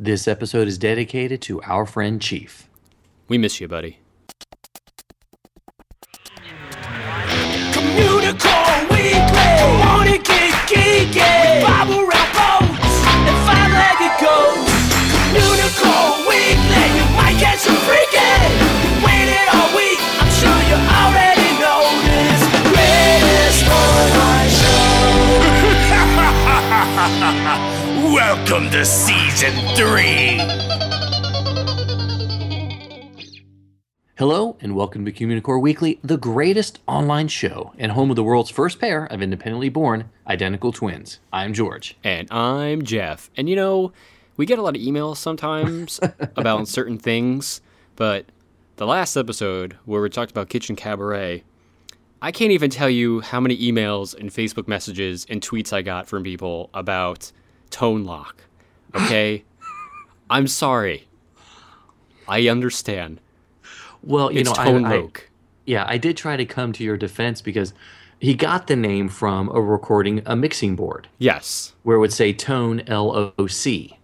This episode is dedicated to our friend Chief. We miss you, buddy. Welcome to season three. Hello, and welcome to Communicore Weekly, the greatest online show and home of the world's first pair of independently born identical twins. I'm George. And I'm Jeff. And you know, we get a lot of emails sometimes about certain things, but the last episode where we talked about Kitchen Cabaret, I can't even tell you how many emails and Facebook messages and tweets I got from people about tone lock. Okay? I'm sorry. I understand. Well, you It's know, tone I, I, yeah, I did try to come to your defense because he got the name from a recording, a mixing board, Yes. where it would say tone L O C.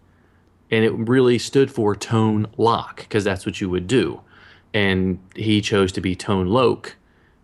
And it really stood for tone lock because that's what you would do. And he chose to be tone loc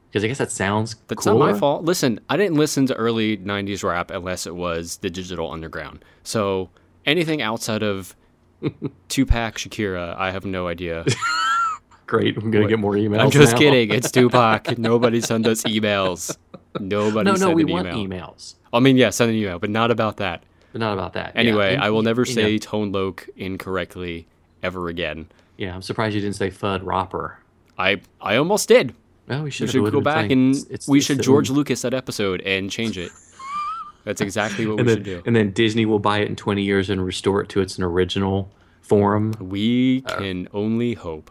because I guess that sounds That's cooler. not my fault. Listen, I didn't listen to early 90s rap unless it was the digital underground. So anything outside of Tupac, Shakur, I have no idea. Great, I'm gonna What? get more emails. I'm just now. kidding. It's Tupac. Nobody send us emails. Nobody No, no, send we an want email. emails, I mean, yeah, send an email, but not about that. but not about that. Yeah, Anyway, and I will never say know, tone loc incorrectly ever again. yeah, I'm surprised you didn't say Fudd Ropper. I I almost did. Well, we We should should go back and we should George Lucas that episode and change it. That's exactly what we and should do. and then Disney will buy it in 20 years and restore it to its original form. We Uh, can only hope.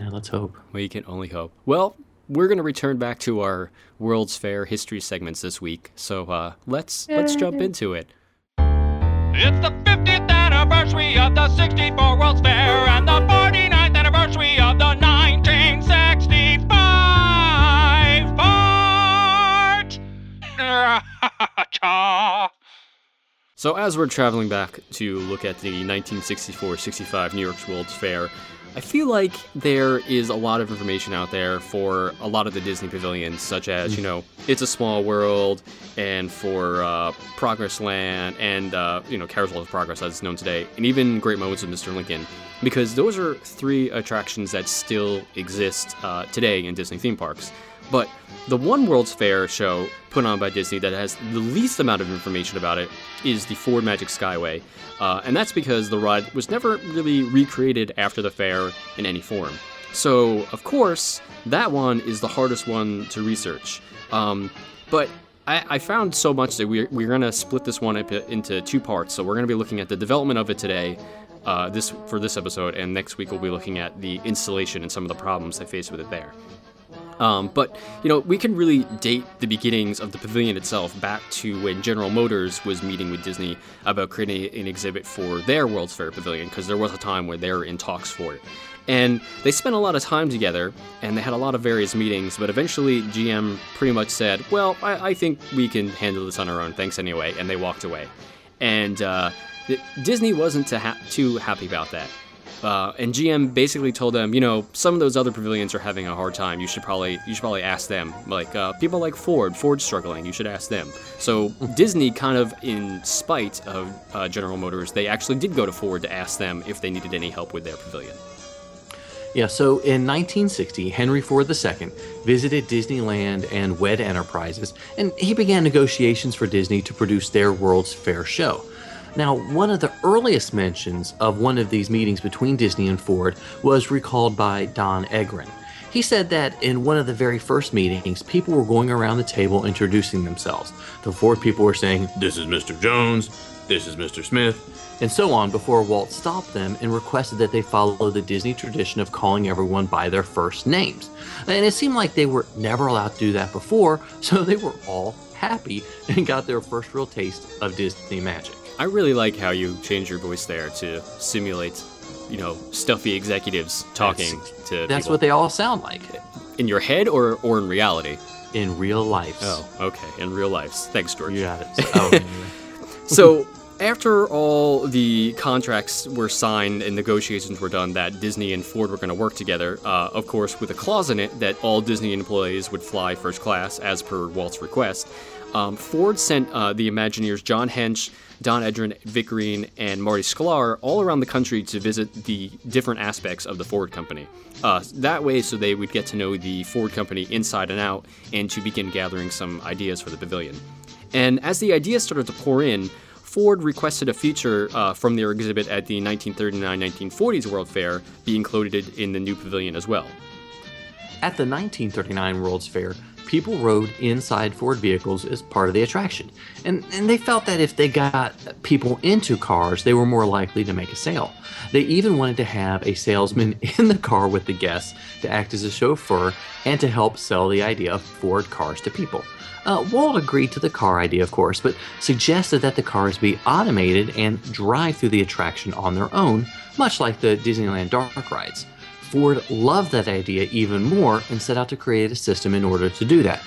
Yeah, let's hope. We can only hope. Well, we're going to return back to our World's Fair history segments this week. So uh, let's let's jump into it. It's the 50th anniversary of the 64 World's Fair So as we're traveling back to look at the 1964-65 New York's World's Fair, I feel like there is a lot of information out there for a lot of the Disney pavilions, such as you know, It's a Small World, and for uh, Progress Land, and uh, you know, Carousel of Progress as it's known today, and even Great Moments of Mr. Lincoln, because those are three attractions that still exist uh, today in Disney theme parks. But the one World's Fair show put on by Disney that has the least amount of information about it is the Ford Magic Skyway. Uh, and that's because the ride was never really recreated after the fair in any form. So, of course, that one is the hardest one to research. Um, but I, I found so much that we're, we're going to split this one into two parts. So, we're going to be looking at the development of it today. Uh, this for this episode, and next week we'll be looking at the installation and some of the problems they faced with it there. Um, but you know, we can really date the beginnings of the pavilion itself back to when General Motors was meeting with Disney about creating an exhibit for their World's Fair pavilion, because there was a time where they were in talks for it. And they spent a lot of time together, and they had a lot of various meetings. But eventually, GM pretty much said, "Well, I, I think we can handle this on our own. Thanks anyway," and they walked away. And uh, Disney wasn't ha- too happy about that. Uh, and GM basically told them, you know, some of those other pavilions are having a hard time. You should probably you should probably ask them. Like uh, people like Ford, Ford's struggling. You should ask them. So Disney, kind of in spite of uh, General Motors, they actually did go to Ford to ask them if they needed any help with their pavilion. Yeah, so in 1960, Henry Ford II visited Disneyland and WED Enterprises, and he began negotiations for Disney to produce their World's Fair show. Now, one of the earliest mentions of one of these meetings between Disney and Ford was recalled by Don Edgren. He said that in one of the very first meetings, people were going around the table introducing themselves. The Ford people were saying, This is Mr. Jones, this is Mr. Smith, and so on before Walt stopped them and requested that they follow the Disney tradition of calling everyone by their first names. And it seemed like they were never allowed to do that before, so they were all happy and got their first real taste of Disney magic. I really like how you change your voice there to simulate, you know, stuffy executives talking to That's people. what they all sound like in your head or or in reality. in real life. Oh, okay, in real life. Thanks, George. you got it. Oh. So after all the contracts were signed and negotiations were done that Disney and Ford were going to work together, uh, of course, with a clause in it that all Disney employees would fly first class as per Walt's request, um, Ford sent uh, the Imagineers John Hench, Don Edgren, Vic Green, and Marty Sklar all around the country to visit the different aspects of the Ford company. Uh, that way, so they would get to know the Ford company inside and out and to begin gathering some ideas for the pavilion. And as the ideas started to pour in, Ford requested a feature uh, from their exhibit at the 1939-1940s World Fair be included in the new pavilion as well. At the 1939 World's Fair, people rode inside Ford vehicles as part of the attraction, and, and they felt that if they got people into cars, they were more likely to make a sale. They even wanted to have a salesman in the car with the guests to act as a chauffeur and to help sell the idea of Ford cars to people. Uh, Walt agreed to the car idea, of course, but suggested that the cars be automated and drive through the attraction on their own, much like the Disneyland dark rides. Ford loved that idea even more and set out to create a system in order to do that.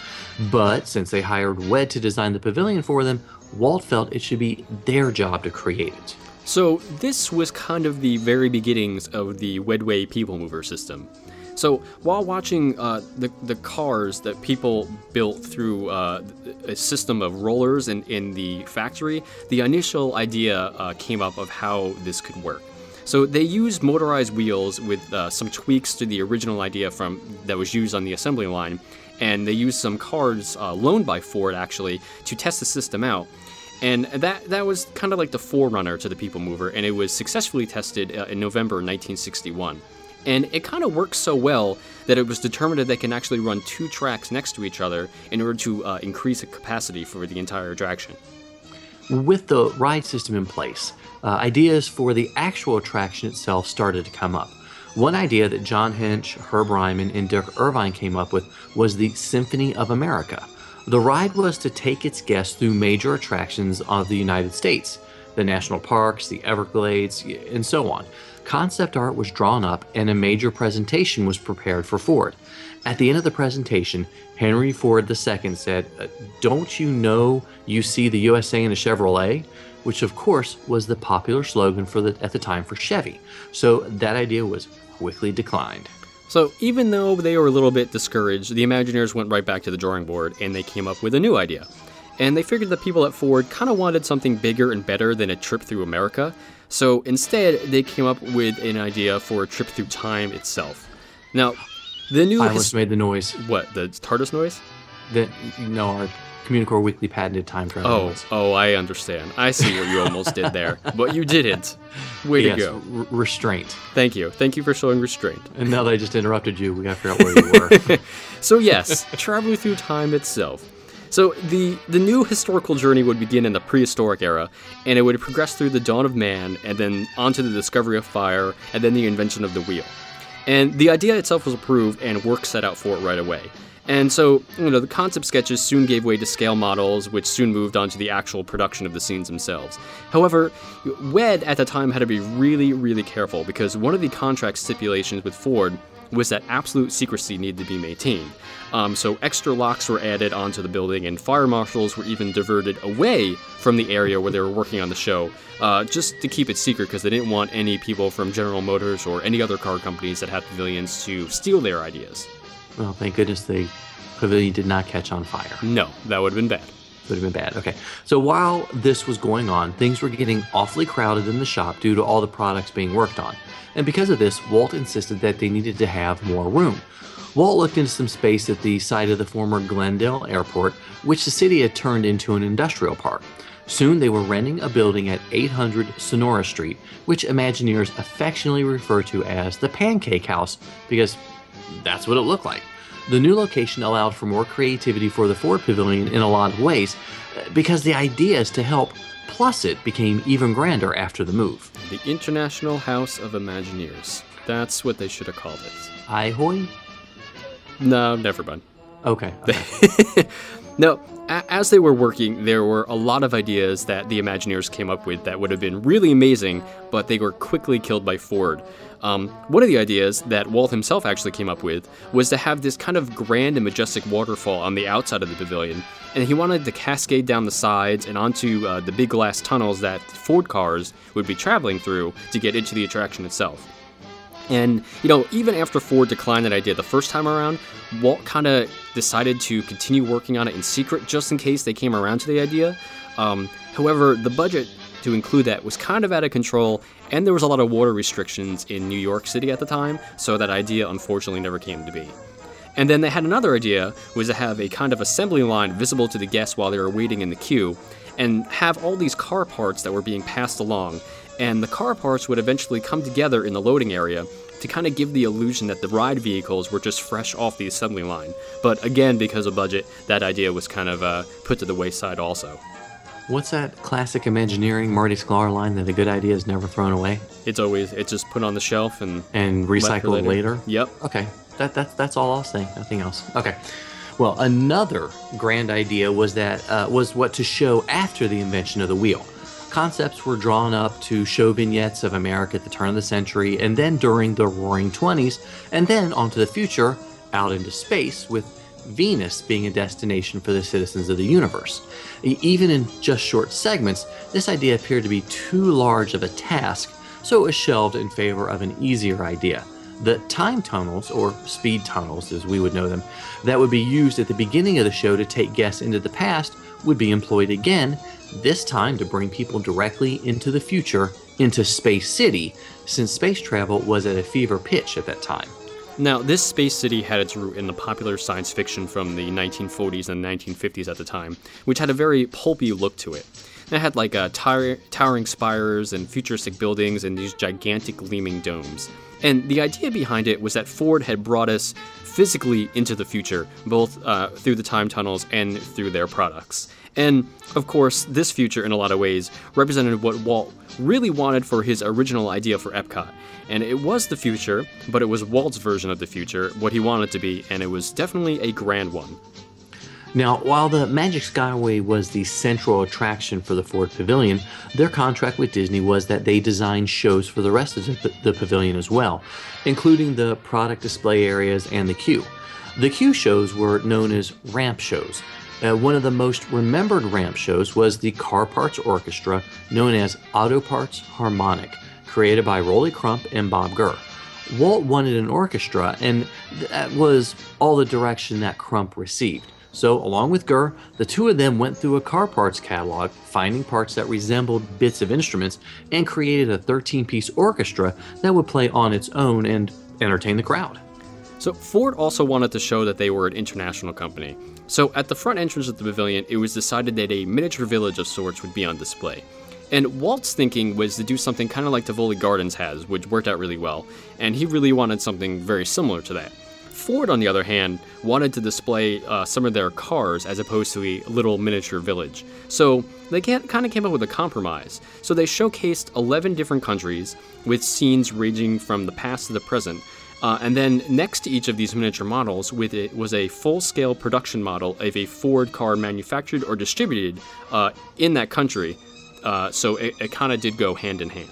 But since they hired WED to design the pavilion for them, Walt felt it should be their job to create it. So this was kind of the very beginnings of the Wedway People Mover system. So while watching uh, the, the cars that people built through uh, a system of rollers in, in the factory, the initial idea uh, came up of how this could work. So they used motorized wheels with uh, some tweaks to the original idea from that was used on the assembly line, and they used some cars uh, loaned by Ford actually to test the system out. And that that was kind of like the forerunner to the People Mover, and it was successfully tested uh, in November 1961. And it kind of works so well that it was determined that they can actually run two tracks next to each other in order to uh, increase the capacity for the entire attraction. With the ride system in place, uh, ideas for the actual attraction itself started to come up. One idea that John Hench, Herb Ryman, and Dick Irvine came up with was the Symphony of America. The ride was to take its guests through major attractions of the United States, the national parks, the Everglades, and so on. Concept art was drawn up and a major presentation was prepared for Ford. At the end of the presentation, Henry Ford II said, "Uh, Don't you know you see the USA in a Chevrolet? Which, of course, was the popular slogan for the, at the time for Chevy. So that idea was quickly declined. So even though they were a little bit discouraged, the Imagineers went right back to the drawing board and they came up with a new idea. And they figured the people at Ford kind of wanted something bigger and better than a trip through America. So instead, they came up with an idea for a trip through time itself. Now, the new I his- almost made the noise what the TARDIS noise? that, no, our Communicore Weekly patented time travel Oh, noise. oh, I understand. I see what you almost did there, but you didn't. Way yes, to go! r- restraint. Thank you, thank you for showing restraint. And now that I just interrupted you, we gotta figure out where you were. So yes, traveling through time itself. So the the new historical journey would begin in the prehistoric era, and it would progress through the dawn of man, and then onto the discovery of fire, and then the invention of the wheel. And the idea itself was approved, and work set out for it right away. And so, you know, the concept sketches soon gave way to scale models, which soon moved on to the actual production of the scenes themselves. However, WED at the time had to be really, really careful because one of the contract stipulations with Ford was that absolute secrecy needed to be maintained. Um, so extra locks were added onto the building, and fire marshals were even diverted away from the area where they were working on the show, uh, just to keep it secret because they didn't want any people from General Motors or any other car companies that had pavilions to steal their ideas. well, thank goodness the pavilion did not catch on fire. No, that would have been bad. Would have been bad. Okay. So while this was going on, things were getting awfully crowded in the shop due to all the products being worked on. And because of this, Walt insisted that they needed to have more room. Walt looked into some space at the site of the former Glendale Airport, which the city had turned into an industrial park. Soon they were renting a building at 800 Sonora Street, which Imagineers affectionately refer to as the Pancake House because that's what it looked like. The new location allowed for more creativity for the Ford Pavilion in a lot of ways because the ideas to help plus it became even grander after the move. The International House of Imagineers. That's what they should have called it. Ihoy? No, never mind. Okay. No, a- as they were working, there were a lot of ideas that the Imagineers came up with that would have been really amazing, but they were quickly killed by Ford. Um, one of the ideas that Walt himself actually came up with was to have this kind of grand and majestic waterfall on the outside of the pavilion, and he wanted to cascade down the sides and onto uh, the big glass tunnels that Ford cars would be traveling through to get into the attraction itself. And, you know, even after Ford declined that idea the first time around, Walt kind of decided to continue working on it in secret just in case they came around to the idea. Um, however, the budget to include that was kind of out of control, and there was a lot of water restrictions in New York City at the time, so that idea unfortunately never came to be. And then they had another idea, was to have a kind of assembly line visible to the guests while they were waiting in the queue, and have all these car parts that were being passed along. And the car parts would eventually come together in the loading area to kind of give the illusion that the ride vehicles were just fresh off the assembly line. But again, because of budget, that idea was kind of uh, put to the wayside also. What's that classic Imagineering Marty Sklar line that a good idea is never thrown away It's always it's just put on the shelf and and recycled later? Yep. Okay, that, that, that's all I'll say. Nothing else. Okay. Well, another grand idea was that uh, was what to show after the invention of the wheel. Concepts were drawn up to show vignettes of America at the turn of the century, and then during the Roaring Twenties, and then onto the future, out into space, with Venus being a destination for the citizens of the universe. Even in just short segments, this idea appeared to be too large of a task, so it was shelved in favor of an easier idea. The time tunnels, or speed tunnels as we would know them, that would be used at the beginning of the show to take guests into the past would be employed again, this time to bring people directly into the future, into Space City, since space travel was at a fever pitch at that time. Now, this space city had its root in the popular science fiction from the 1940s and 1950s at the time, which had a very pulpy look to it. It had like uh, tower- towering spires and futuristic buildings and these gigantic gleaming domes. And the idea behind it was that Ford had brought us physically into the future, both uh, through the time tunnels and through their products. And of course, this future, in a lot of ways, represented what Walt really wanted for his original idea for Epcot. And it was the future, but it was Walt's version of the future, what he wanted to be, and it was definitely a grand one. Now, while the Magic Skyway was the central attraction for the Ford Pavilion, their contract with Disney was that they designed shows for the rest of the, the pavilion as well, including the product display areas and the queue. The queue shows were known as ramp shows. Uh, one of the most remembered ramp shows was the Car Parts Orchestra, known as Auto Parts Harmonic, created by Rolly Crump and Bob Gurr. Walt wanted an orchestra, and that was all the direction that Crump received. So, along with Gurr, the two of them went through a car parts catalog, finding parts that resembled bits of instruments, and created a 13 piece orchestra that would play on its own and entertain the crowd. So Ford also wanted to show that they were an international company. So at the front entrance of the pavilion, it was decided that a miniature village of sorts would be on display. And Walt's thinking was to do something kind of like Tivoli Gardens has, which worked out really well, and he really wanted something very similar to that. Ford, on the other hand, wanted to display uh, some of their cars as opposed to a little miniature village. So they kind of came up with a compromise. So they showcased 11 different countries with scenes ranging from the past to the present. Uh, and then next to each of these miniature models with it was a full-scale production model of a Ford car manufactured or distributed uh, in that country. Uh, so it, it kind of did go hand in hand.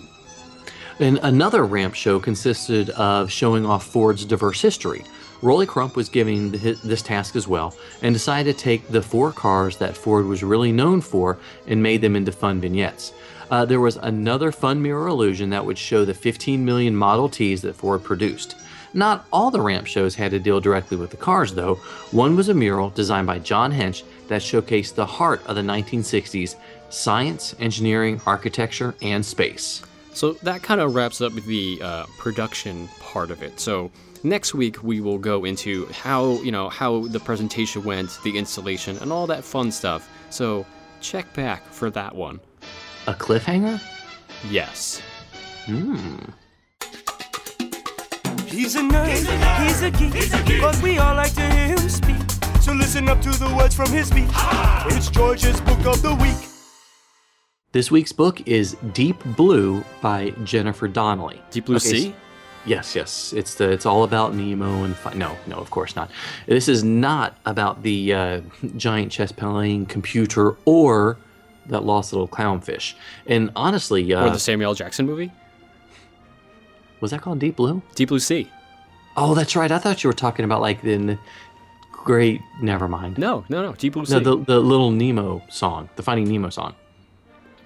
And another ramp show consisted of showing off Ford's diverse history. Rolly Crump was given this task as well and decided to take the four cars that Ford was really known for and made them into fun vignettes. Uh, there was another fun mirror illusion that would show the 15 million Model Ts that Ford produced. Not all the ramp shows had to deal directly with the cars, though. One was a mural designed by John Hench that showcased the heart of the 1960s science, engineering, architecture, and space. So that kind of wraps up the uh, production part of it. So next week we will go into how you know how the presentation went, the installation, and all that fun stuff. So check back for that one. A cliffhanger? Yes. He's a nerd, he's a, geek, but we all like to hear him speak. So listen up to the words from his speech. It's George's Book of the Week. This week's book is Deep Blue by Jennifer Donnelly. Deep Blue Okay, Sea. s- Yes, yes. It's the it's all about Nemo and fi- no, no, of course not. This is not about the uh, giant chess playing computer or that lost little clownfish. And honestly, uh, Or the Samuel L. Jackson movie. Was that called Deep Blue? Deep Blue Sea. Oh, that's right. I thought you were talking about like the great. Never mind. No, no, no. Deep Blue No, Sea. the the little Nemo song, the Finding Nemo song.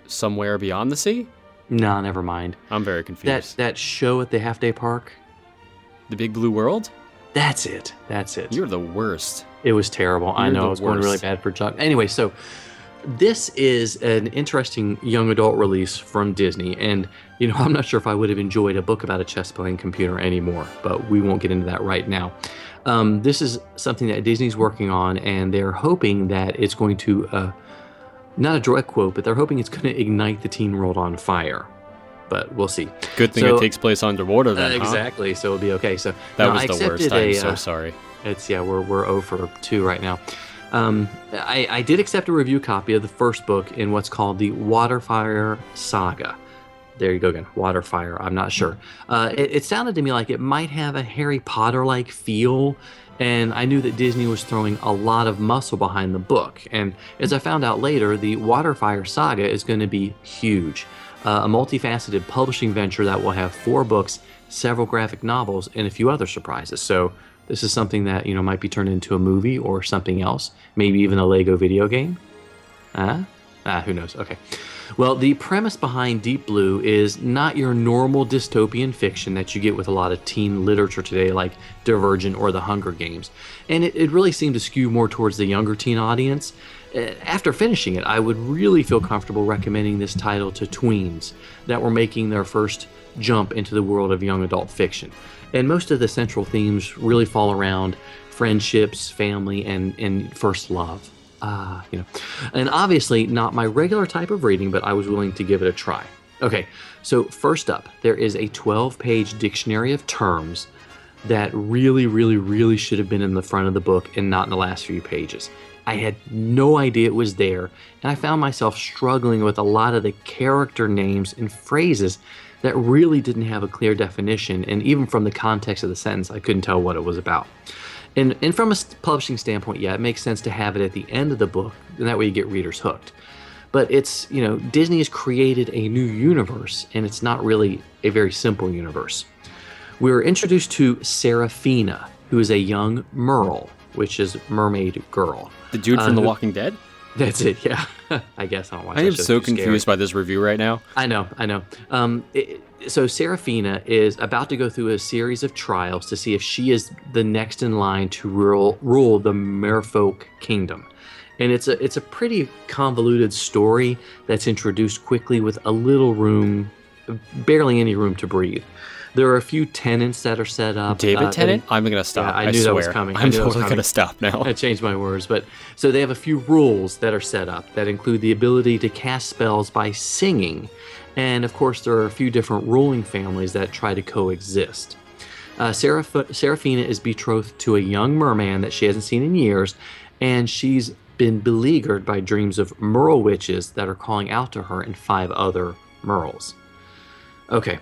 Somewhere beyond the sea. No, never mind. I'm very confused. that that show at the half day park. the Big Blue World. That's it. That's it. You're the worst. It was terrible. I You're know the it was going really bad for Chuck. Anyway, so this is an interesting young adult release from Disney, and you know I'm not sure if I would have enjoyed a book about a chess playing computer anymore, but we won't get into that right now. Um, this is something that Disney's working on, and they're hoping that it's going to uh, not a direct quote, but they're hoping it's going to ignite the teen world on fire. But we'll see. Good thing So- it takes place underwater Uh, then. huh? exactly, so it'll be okay. So That now, was the worst. I'm so uh, sorry. it's yeah, we're we're over two right now. Um, I, I did accept a review copy of the first book in what's called the Waterfire Saga. There you go again, Waterfire. I'm not sure. Uh, it, it sounded to me like it might have a Harry Potter-like feel, and I knew that Disney was throwing a lot of muscle behind the book. And as I found out later, the Waterfire Saga is going to be huge. Uh, a multifaceted publishing venture that will have four books, several graphic novels, and a few other surprises. So this is something that you know might be turned into a movie or something else, maybe even a Lego video game. Huh? Ah, who knows? Okay. Well, the premise behind Deep Blue is not your normal dystopian fiction that you get with a lot of teen literature today, like Divergent or The Hunger Games. And it, it really seemed to skew more towards the younger teen audience. Uh, After finishing it, I would really feel comfortable recommending this title to tweens that were making their first jump into the world of young adult fiction. And most of the central themes really fall around friendships, family, and, and first love. Ah, you know. And obviously, not my regular type of reading, but I was willing to give it a try. Okay, so first up, there is a 12 page dictionary of terms that really, really, really should have been in the front of the book and not in the last few pages. I had no idea it was there, and I found myself struggling with a lot of the character names and phrases that really didn't have a clear definition, and even from the context of the sentence, I couldn't tell what it was about. And, and from a publishing standpoint, yeah, it makes sense to have it at the end of the book, and that way you get readers hooked. But it's, you know, Disney has created a new universe, and it's not really a very simple universe. We were introduced to Seraphina, who is a young Merle, which is mermaid girl. The dude uh, from The Walking Dead. That's it, yeah. I guess I don't watch I am so confused by this review right now. I know, I know. Um, it, so Seraphina is about to go through a series of trials to see if she is the next in line to rule rule the Merfolk Kingdom, and it's a it's a pretty convoluted story that's introduced quickly with a little room, barely any room to breathe. There are a few tenants that are set up. David uh, Tennant. I'm gonna stop. I I, knew swear. that was coming. I'm totally gonna stop now. I changed my words, but so they have a few rules that are set up that include the ability to cast spells by singing, and of course there are a few different ruling families that try to coexist. Uh, Seraph- Seraphina is betrothed to a young merman that she hasn't seen in years, and she's been beleaguered by dreams of merle witches that are calling out to her and five other merles. Okay.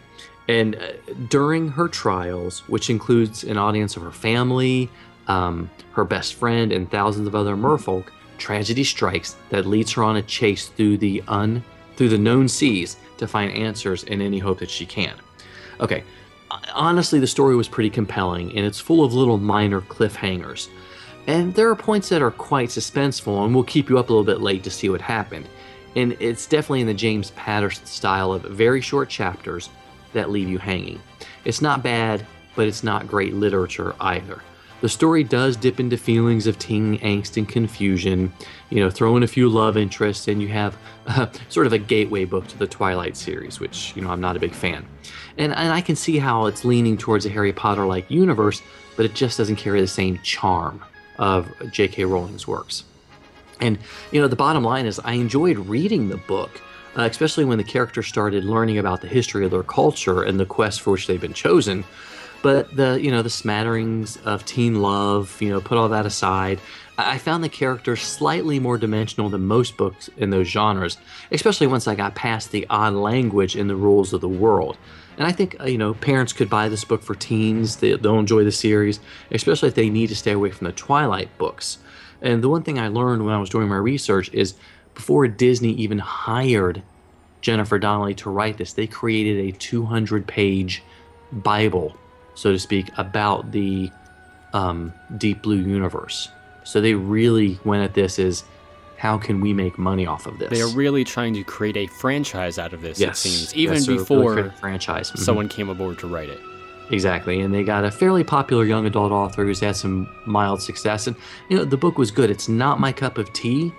And uh, during her trials, which includes an audience of her family, um, her best friend, and thousands of other merfolk, tragedy strikes that leads her on a chase through the un through the known seas to find answers in any hope that she can. Okay, honestly, the story was pretty compelling, and it's full of little minor cliffhangers. And there are points that are quite suspenseful, and will keep you up a little bit late to see what happened. And it's definitely in the James Patterson style of very short chapters that leave you hanging. It's not bad, but it's not great literature either. The story does dip into feelings of teen angst and confusion, you know, throw in a few love interests, and you have uh, sort of a gateway book to the Twilight series, which, you know, I'm not a big fan. And, and I can see how it's leaning towards a Harry Potter like universe, but it just doesn't carry the same charm of J.K. Rowling's works. And, you know, the bottom line is I enjoyed reading the book, uh, especially when the characters started learning about the history of their culture and the quest for which they've been chosen. But the, you know, the smatterings of teen love, you know, put all that aside, I found the characters slightly more dimensional than most books in those genres, especially once I got past the odd language and the rules of the world. And I think, uh, you know, parents could buy this book for teens. They, they'll enjoy the series, especially if they need to stay away from the Twilight books. And the one thing I learned when I was doing my research is before Disney even hired Jennifer Donnelly to write this, they created a 200 page Bible, so to speak, about the um, Deep Blue universe. So they really went at this as how can we make money off of this? They are really trying to create a franchise out of this, yes, it seems, even yes, so really before a franchise. Mhm. someone came aboard to write it. Exactly, and they got a fairly popular young adult author who's had some mild success. And you know, the book was good. It's not my cup of tea,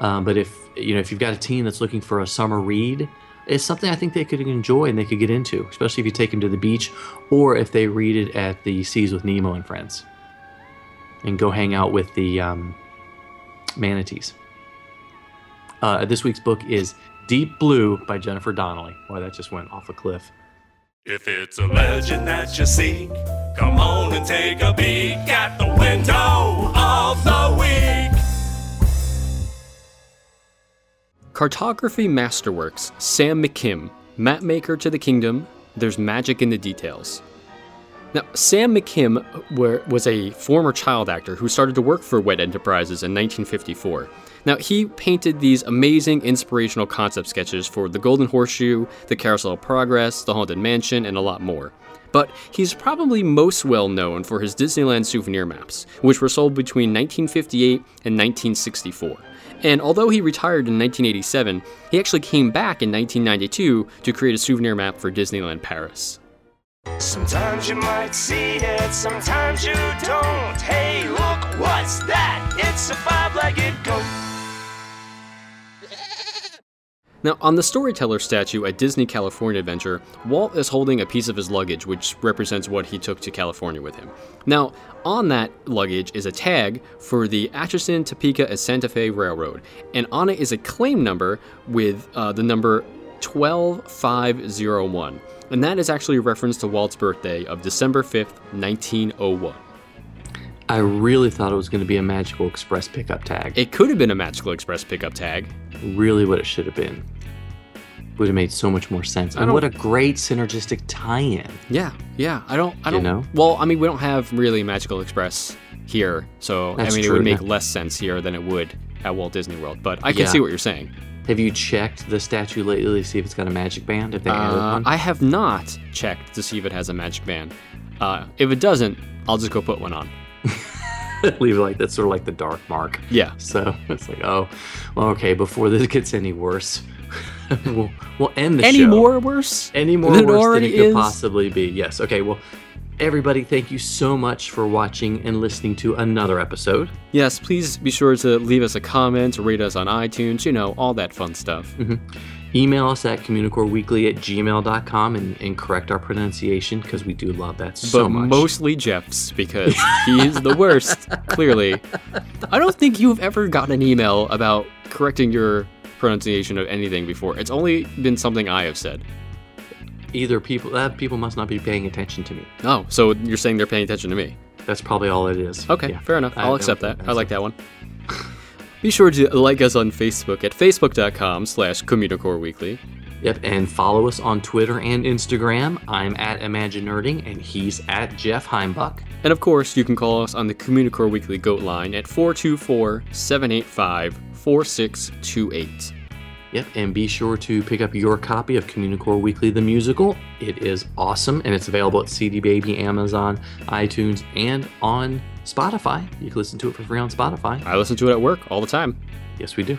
um, but if you know, if you've got a teen that's looking for a summer read, it's something I think they could enjoy and they could get into, especially if you take them to the beach, or if they read it at the Seas with Nemo and friends, and go hang out with the um, manatees. Uh, this week's book is Deep Blue by Jennifer Donnelly. Boy, that just went off a cliff. If it's a legend that you seek, come on and take a peek at the window of the week. Cartography Masterworks, Sam McKim, mapmaker to the kingdom, there's magic in the details. Now, Sam McKim were, was a former child actor who started to work for WED Enterprises in 1954. Now, he painted these amazing inspirational concept sketches for The Golden Horseshoe, The Carousel of Progress, The Haunted Mansion, and a lot more. But he's probably most well known for his Disneyland souvenir maps, which were sold between 1958 and 1964. And although he retired in 1987, he actually came back in 1992 to create a souvenir map for Disneyland Paris. Sometimes you might see it, sometimes you don't. Hey, look, what's that? It's a five Now, on the storyteller statue at Disney California Adventure, Walt is holding a piece of his luggage, which represents what he took to California with him. Now, on that luggage is a tag for the Atchison, Topeka, and Santa Fe Railroad, and on it is a claim number with uh, the number 12501. And that is actually a reference to Walt's birthday of December 5th, 1901. I really thought it was going to be a Magical Express pickup tag. It could have been a Magical Express pickup tag. really what it should have been. Would have made so much more sense. And what a great synergistic tie-in. Yeah, yeah. I don't, I You don't know? Well, I mean, we don't have really Magical Express here, so That's I mean, it would make less sense here than it would at Walt Disney World. But I can Yeah. see what you're saying. Have you checked the statue lately to see if it's got a magic band? If they added Uh, one? I have not checked to see if it has a magic band. Uh, if it doesn't, I'll just go put one on. leave it like that's sort of like the dark mark. Yeah. So it's like, oh, well, okay. Before this gets any worse, we'll we'll end the Any show. Any more worse? any more than worse than it could is? possibly be. Yes. Okay. Well, everybody, thank you so much for watching and listening to another episode. Yes, please be sure to leave us a comment, rate us on iTunes, you know, all that fun stuff. Mm-hmm. Email us at communicoreweekly at gmail.com and, and correct our pronunciation because we do love that so but much. mostly Jeff's because he's the worst, clearly. I don't think you've ever gotten an email about correcting your pronunciation of anything before. It's only been something I have said. Either people that people must not be paying attention to me. Oh, so you're saying they're paying attention to me? That's probably all it is. Okay, Yeah. fair enough. I I'll don't accept think that. I that's like that one. Be sure to like us on Facebook at facebook.com slash Communicore Weekly. Yep, and follow us on Twitter and Instagram. I'm at Imagine Nerding, and he's at Jeff Heimbuck. And of course, you can call us on the Communicore Weekly Goat line at 424 785 4628. Yep, and be sure to pick up your copy of Communicore Weekly the musical. It is awesome, and it's available at CD Baby, Amazon, iTunes, and on Spotify. You can listen to it for free on Spotify. I listen to it at work all the time. Yes, we do.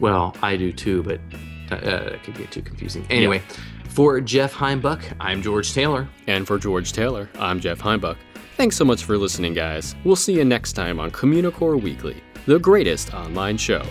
Well, I do too, but uh, it could get too confusing. Anyway, for Jeff Heimbuck, I'm George Taylor. And for George Taylor, I'm Jeff Heimbuck. Thanks so much for listening, guys. We'll see you next time on Communicore Weekly, the greatest online show.